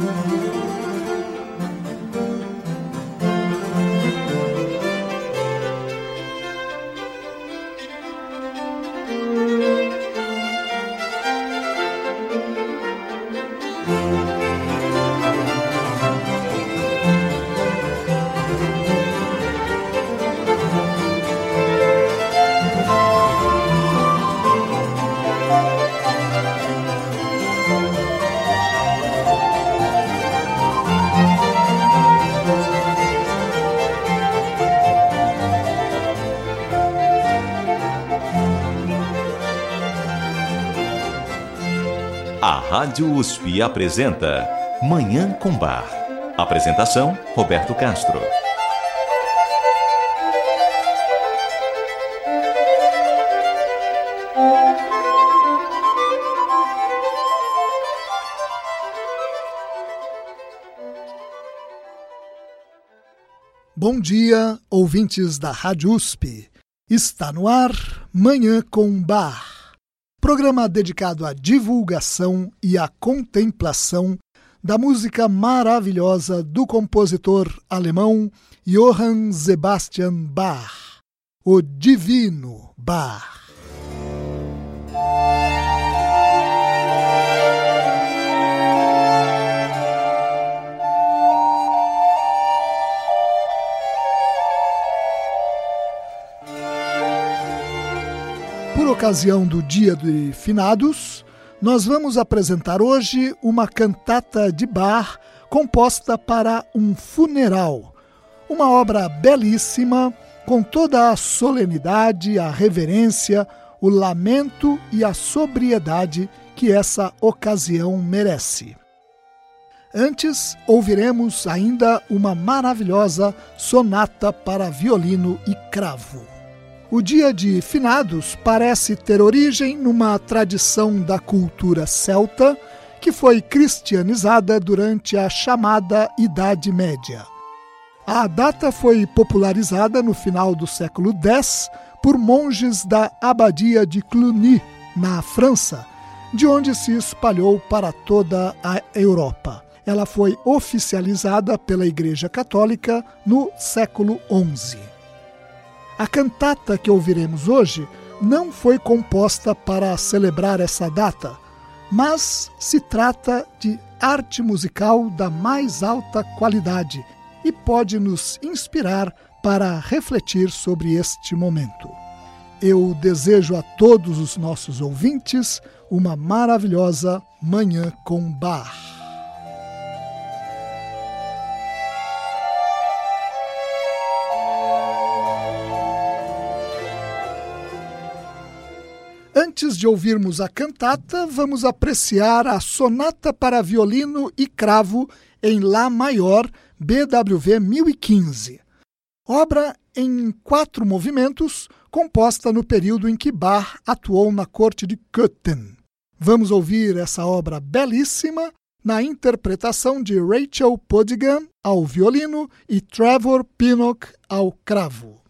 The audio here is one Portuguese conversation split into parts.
Música Rádio USP apresenta Manhã com Bar. Apresentação: Roberto Castro. Bom dia, ouvintes da Rádio USP. Está no ar Manhã com Bar programa dedicado à divulgação e à contemplação da música maravilhosa do compositor alemão Johann Sebastian Bach, o Divino Bach. Ocasião do Dia de Finados, nós vamos apresentar hoje uma cantata de bar composta para um funeral. Uma obra belíssima, com toda a solenidade, a reverência, o lamento e a sobriedade que essa ocasião merece. Antes, ouviremos ainda uma maravilhosa sonata para violino e cravo. O dia de finados parece ter origem numa tradição da cultura celta que foi cristianizada durante a chamada Idade Média. A data foi popularizada no final do século X por monges da abadia de Cluny, na França, de onde se espalhou para toda a Europa. Ela foi oficializada pela Igreja Católica no século XI. A cantata que ouviremos hoje não foi composta para celebrar essa data, mas se trata de arte musical da mais alta qualidade e pode nos inspirar para refletir sobre este momento. Eu desejo a todos os nossos ouvintes uma maravilhosa Manhã com Bar. Antes de ouvirmos a cantata, vamos apreciar a Sonata para Violino e Cravo em Lá Maior, BWV 1015. Obra em quatro movimentos, composta no período em que Bach atuou na corte de Köthen. Vamos ouvir essa obra belíssima na interpretação de Rachel Podigan ao violino e Trevor Pinnock ao cravo.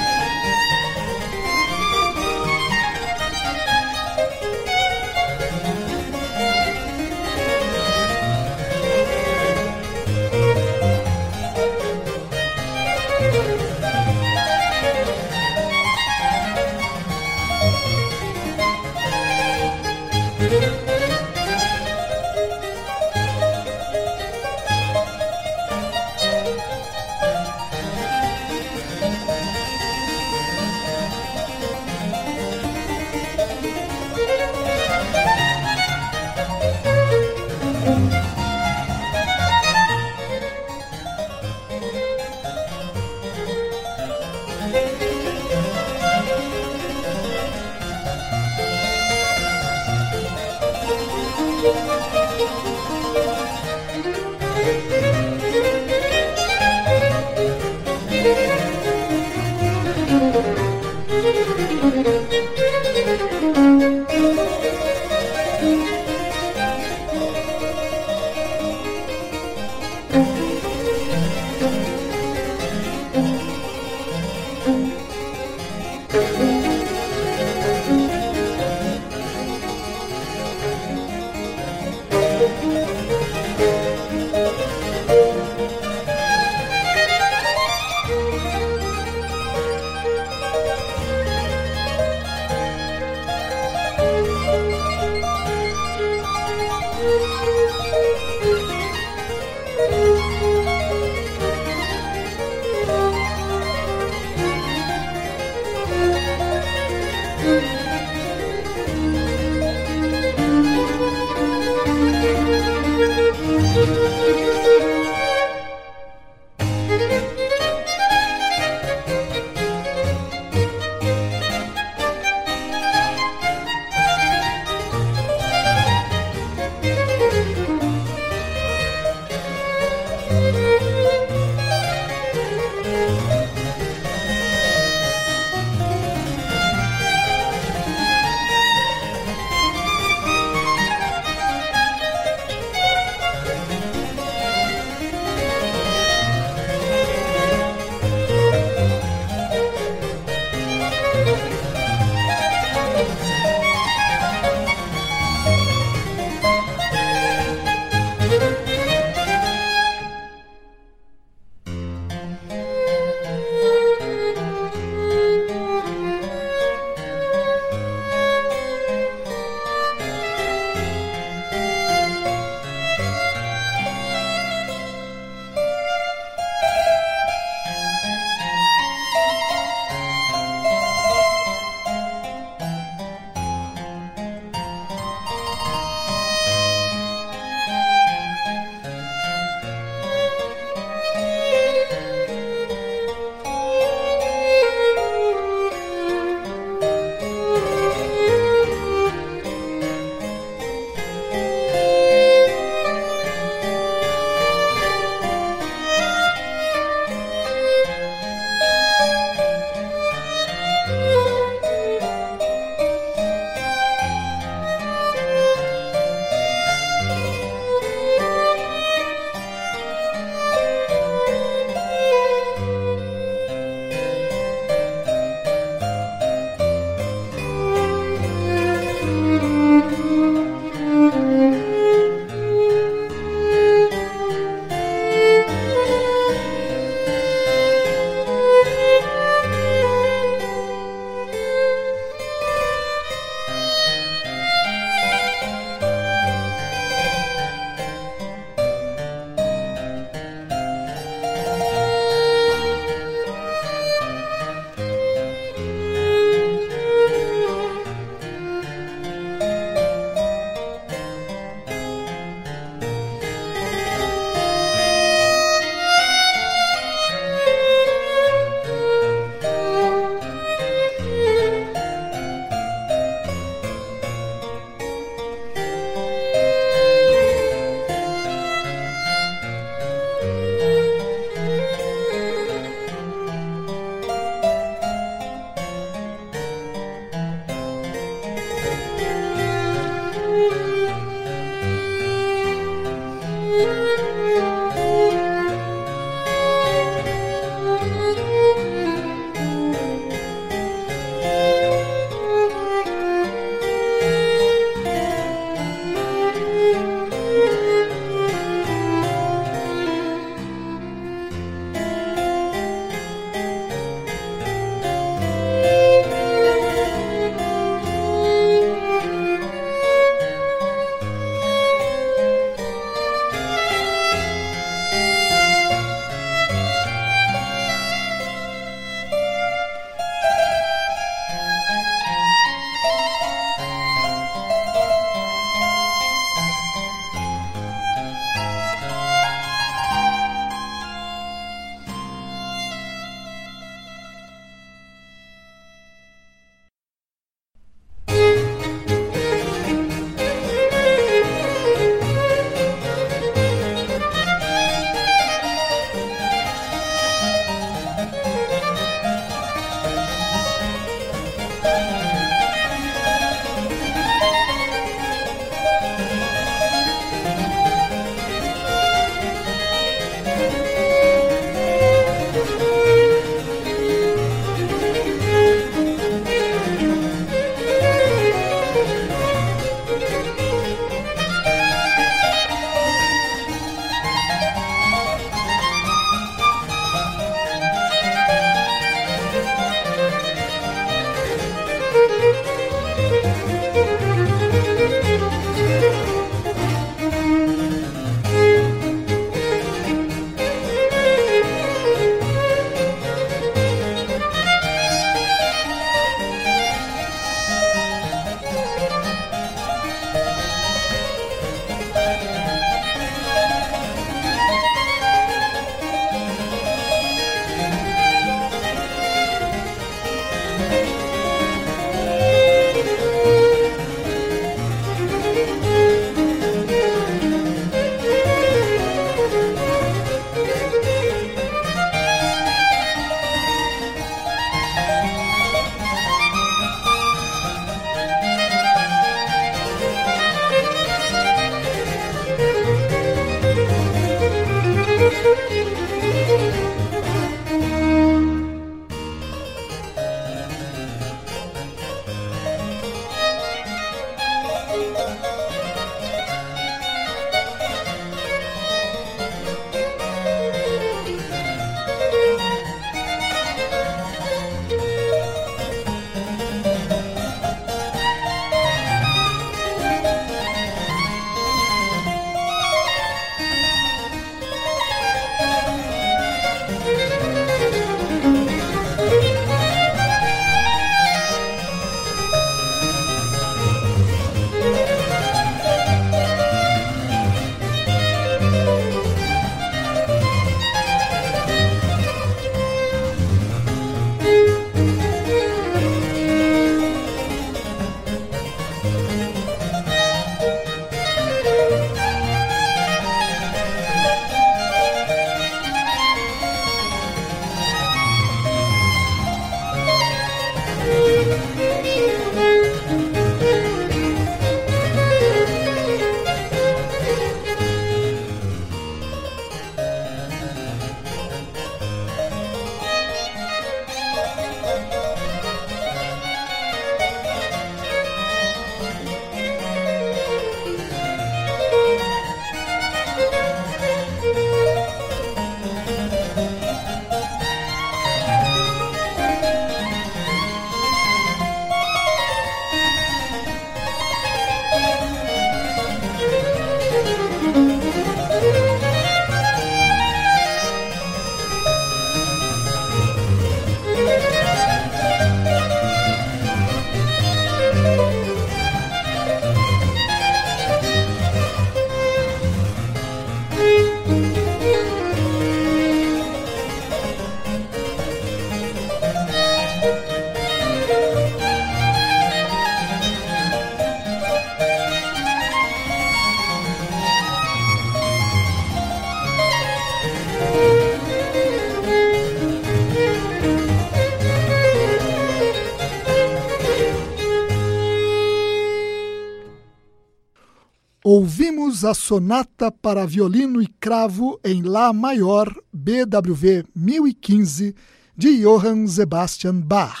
A sonata para violino e cravo em Lá maior BWV 1015 de Johann Sebastian Bach.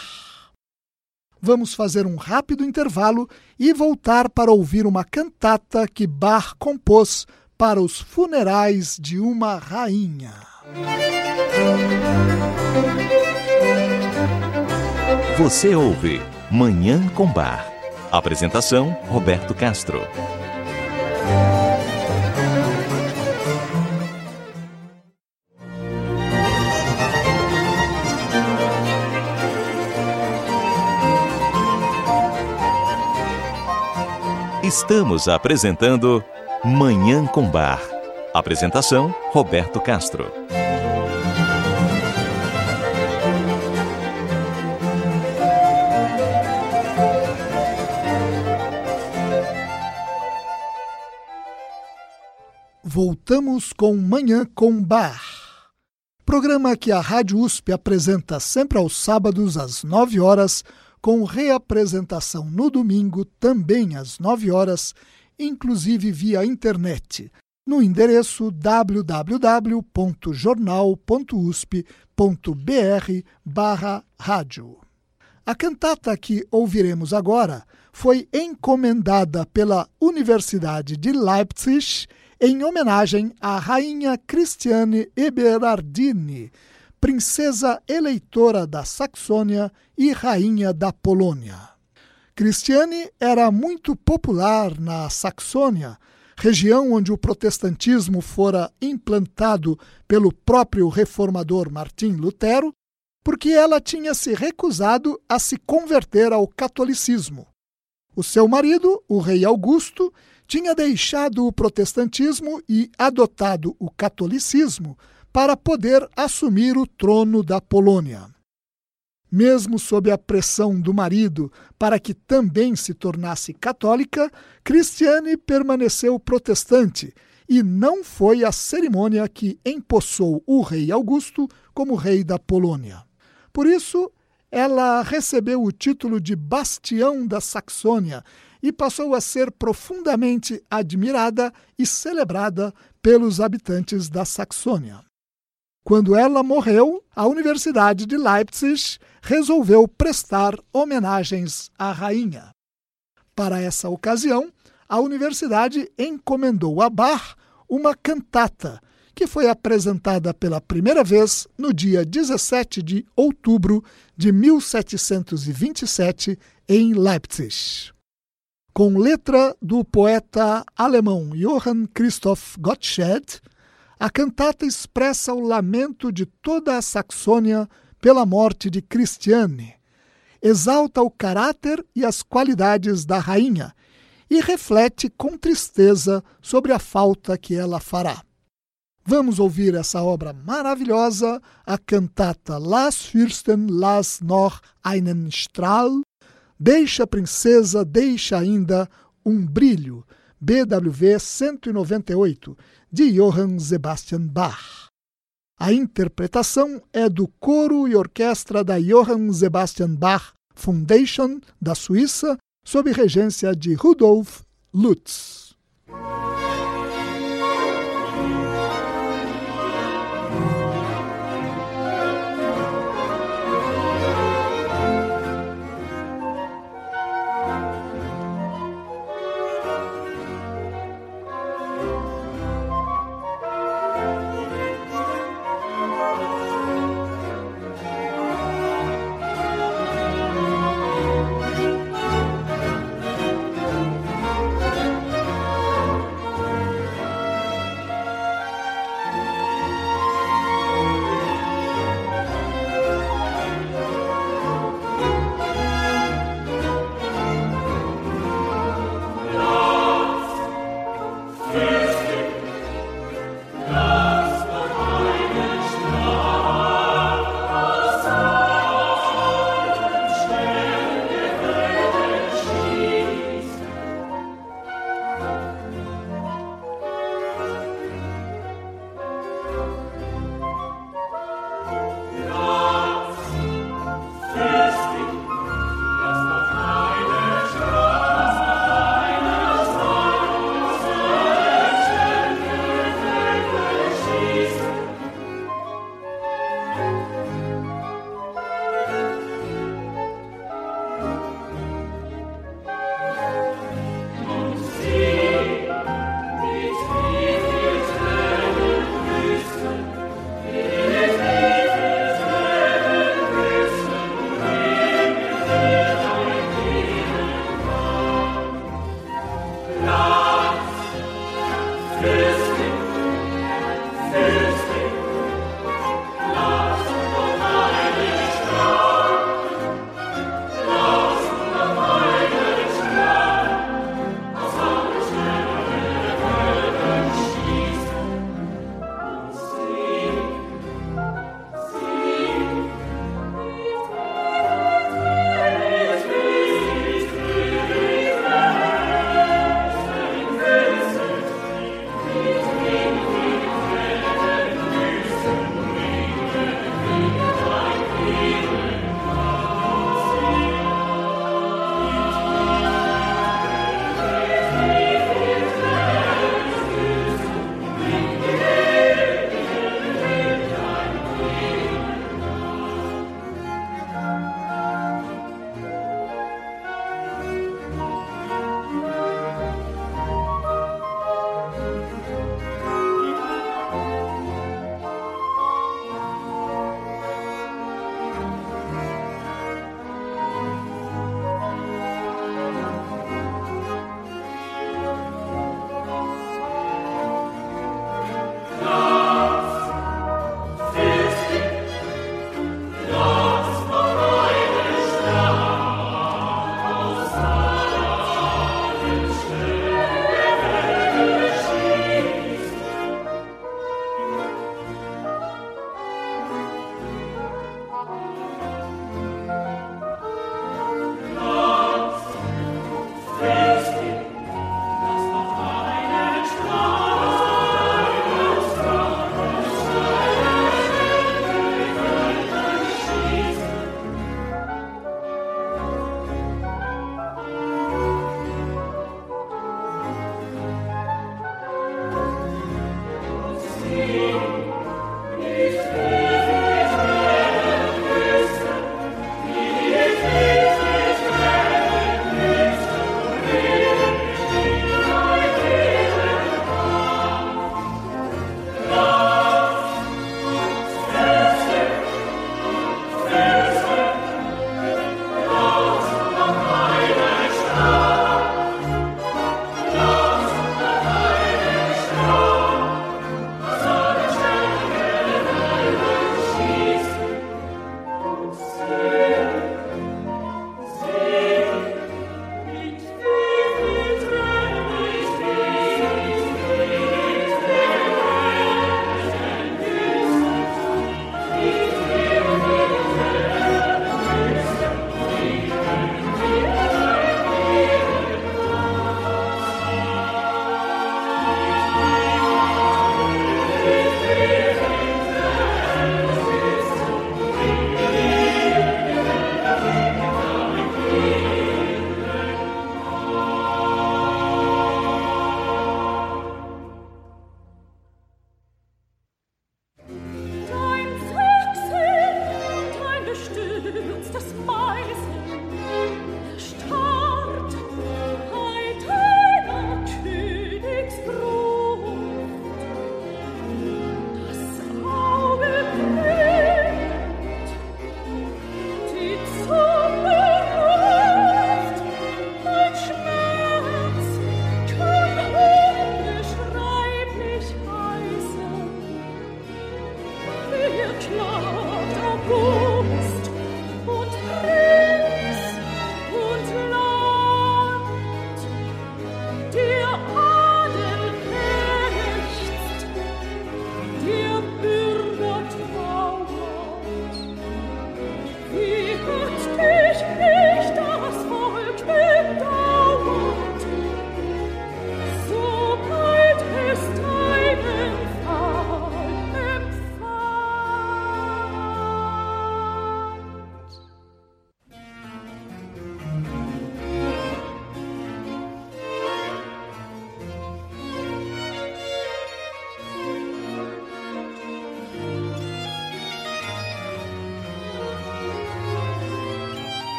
Vamos fazer um rápido intervalo e voltar para ouvir uma cantata que Bach compôs para os funerais de uma rainha. Você ouve Manhã com Bar. Apresentação: Roberto Castro. Estamos apresentando Manhã com Bar. Apresentação: Roberto Castro. Voltamos com Manhã com Bar. Programa que a Rádio USP apresenta sempre aos sábados às 9 horas, com reapresentação no domingo também às 9 horas, inclusive via internet, no endereço www.jornal.usp.br/rádio. A cantata que ouviremos agora foi encomendada pela Universidade de Leipzig em homenagem à rainha Cristiane Eberardini, princesa eleitora da Saxônia e rainha da Polônia. Cristiane era muito popular na Saxônia, região onde o protestantismo fora implantado pelo próprio reformador Martim Lutero, porque ela tinha se recusado a se converter ao catolicismo. O seu marido, o rei Augusto, tinha deixado o protestantismo e adotado o catolicismo para poder assumir o trono da Polônia. Mesmo sob a pressão do marido para que também se tornasse católica, Cristiane permaneceu protestante e não foi a cerimônia que empossou o rei Augusto como rei da Polônia. Por isso, ela recebeu o título de Bastião da Saxônia e passou a ser profundamente admirada e celebrada pelos habitantes da Saxônia. Quando ela morreu, a Universidade de Leipzig resolveu prestar homenagens à rainha. Para essa ocasião, a universidade encomendou a Bach uma cantata, que foi apresentada pela primeira vez no dia 17 de outubro de 1727 em Leipzig com letra do poeta alemão Johann Christoph Gottsched, a cantata expressa o lamento de toda a Saxônia pela morte de Cristiane, exalta o caráter e as qualidades da rainha e reflete com tristeza sobre a falta que ela fará. Vamos ouvir essa obra maravilhosa, a cantata Las Fürsten las noch einen Strahl, Deixa, princesa, deixa ainda um brilho. BWV 198, de Johann Sebastian Bach. A interpretação é do coro e orquestra da Johann Sebastian Bach Foundation, da Suíça, sob regência de Rudolf Lutz.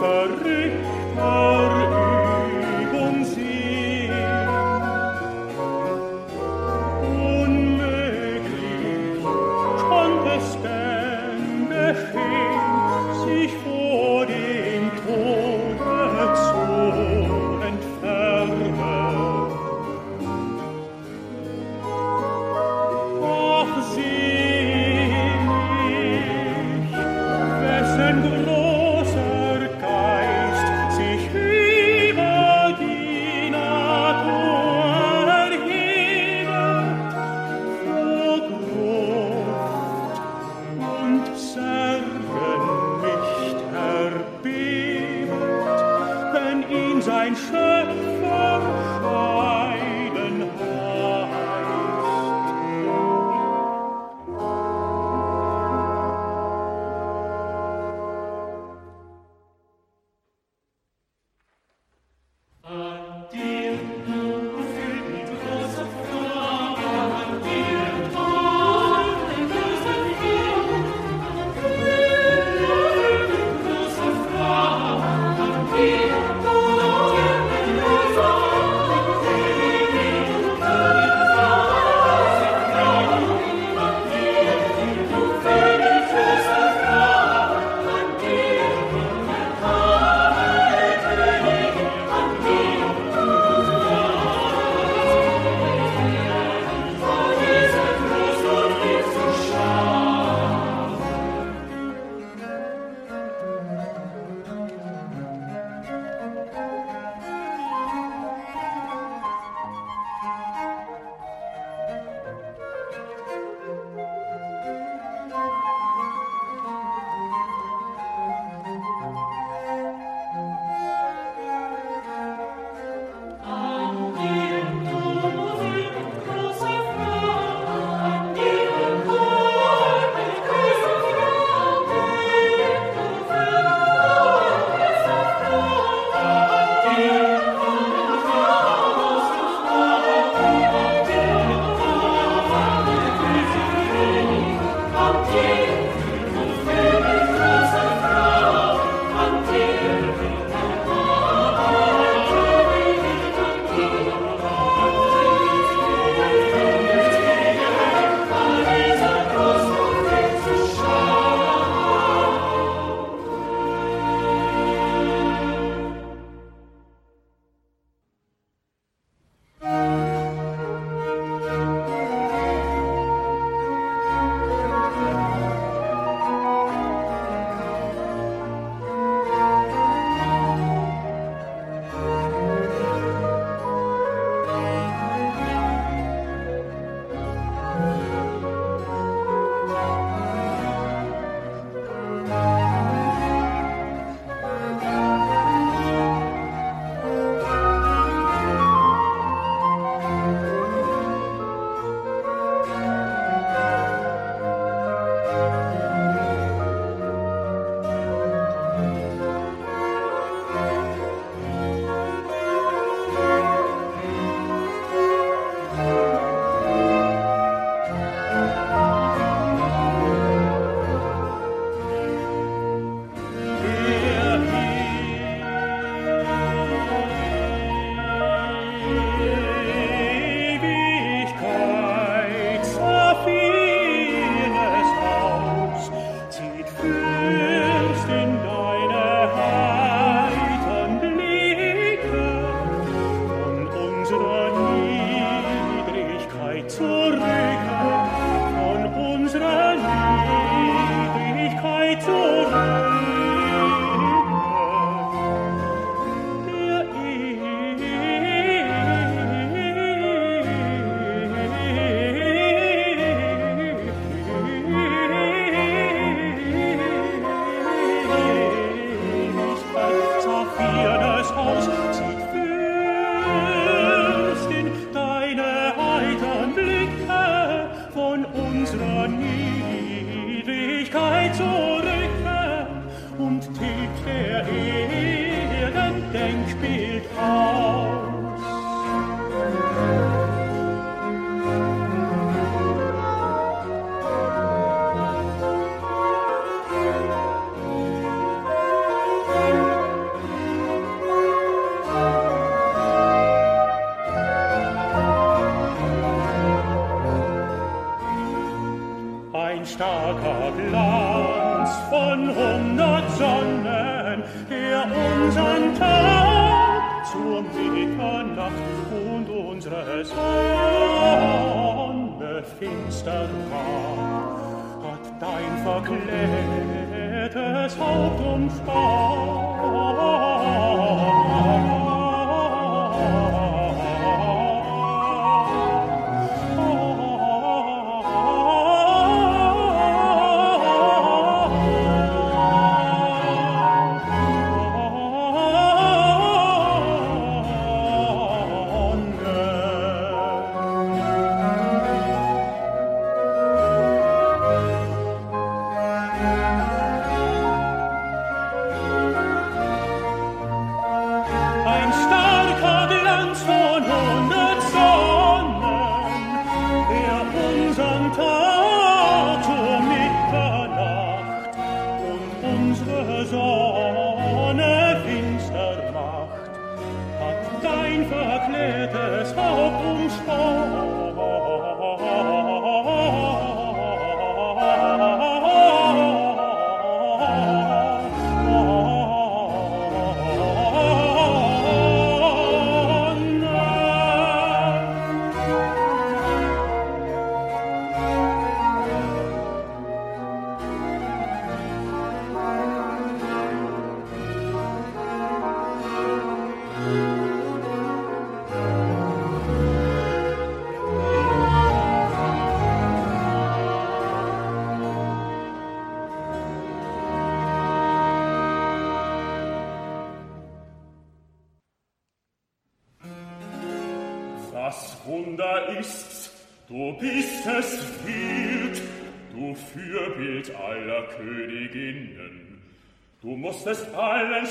verrichter starker Glanz von hundert Sonnen, der unseren Tag zur Mitternacht und unsere Sonne finster war, hat dein verklärtes Haupt umspannt.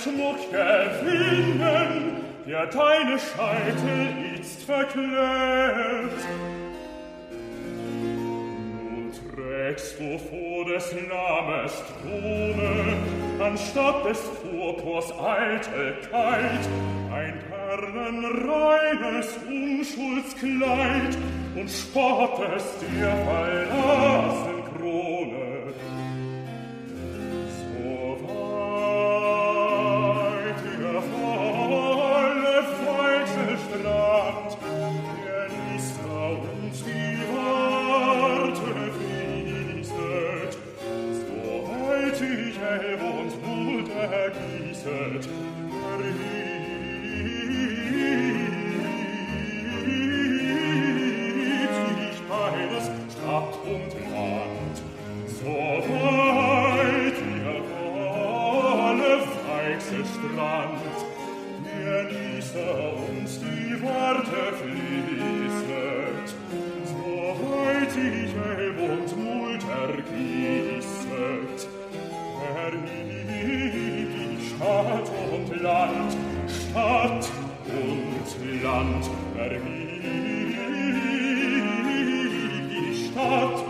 Schmuck gewinnen, der deine Scheitel itzt verklärt. Nun trägst du vor des Names Throne, anstatt des Purpurs Eitelkeit, ein perlenreines Unschuldskleid und spottest dir verlassen. Stadt und Land, Stadt und Land, ergibt die Stadt.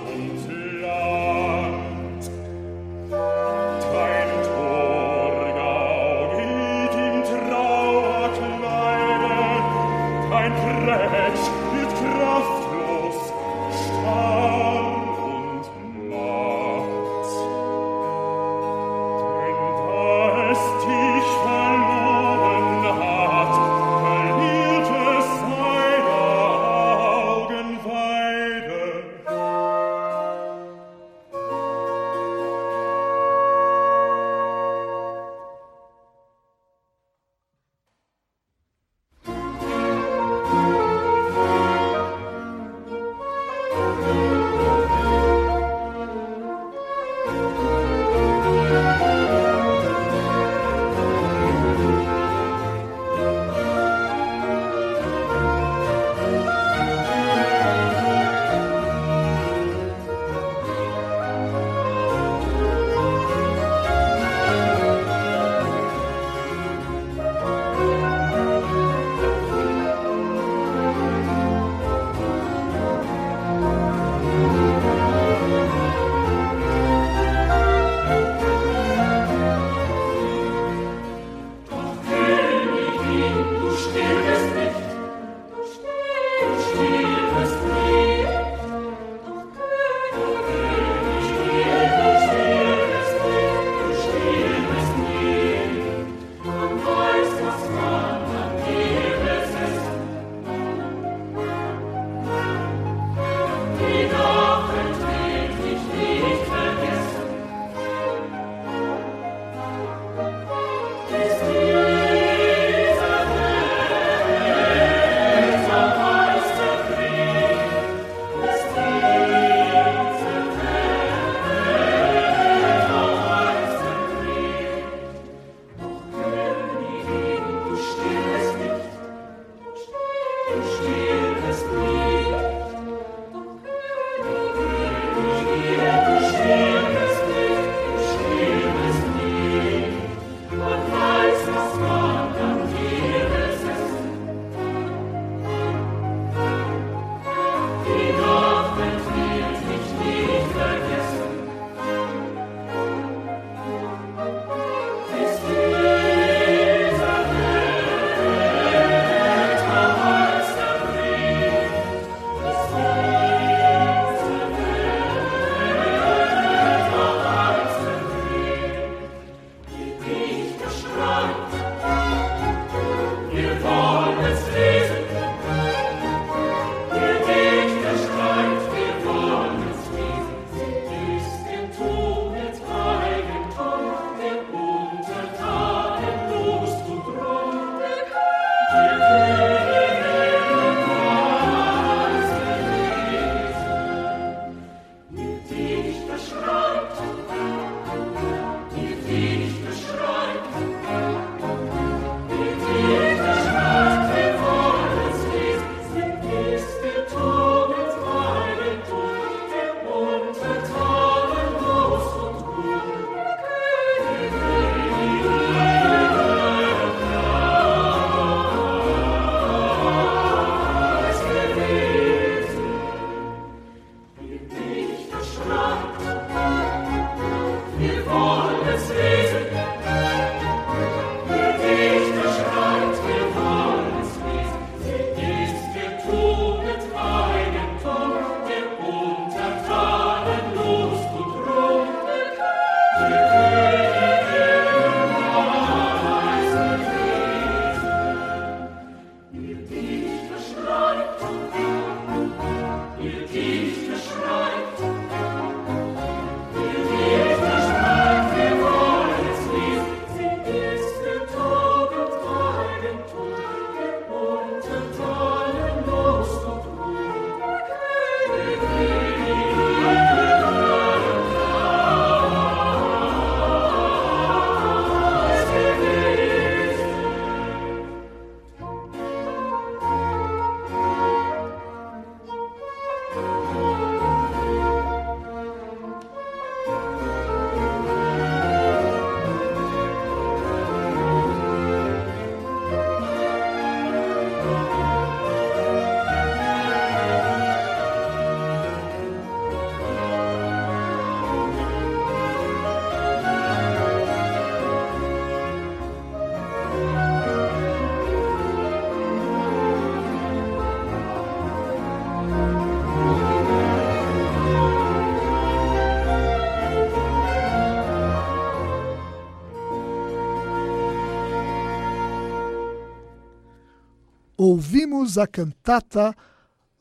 Ouvimos a cantata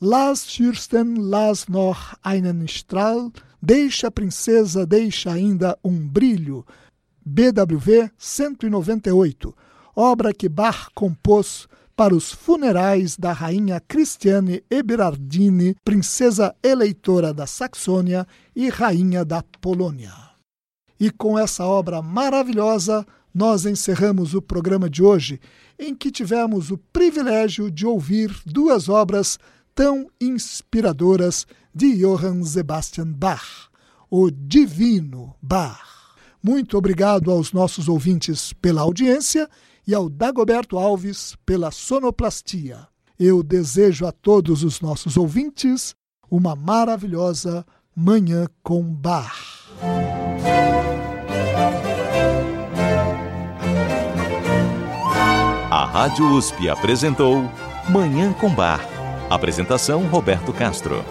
Las Fürsten las noch einen Strahl, Deixa a princesa, deixa ainda um brilho, BWV 198, obra que Bach compôs para os funerais da rainha Cristiane Eberardini, princesa eleitora da Saxônia e rainha da Polônia. E com essa obra maravilhosa, nós encerramos o programa de hoje, em que tivemos o privilégio de ouvir duas obras tão inspiradoras de Johann Sebastian Bach, o Divino Bach. Muito obrigado aos nossos ouvintes pela audiência e ao Dagoberto Alves pela sonoplastia. Eu desejo a todos os nossos ouvintes uma maravilhosa Manhã com Bach. Rádio USP apresentou Manhã com Bar. Apresentação Roberto Castro.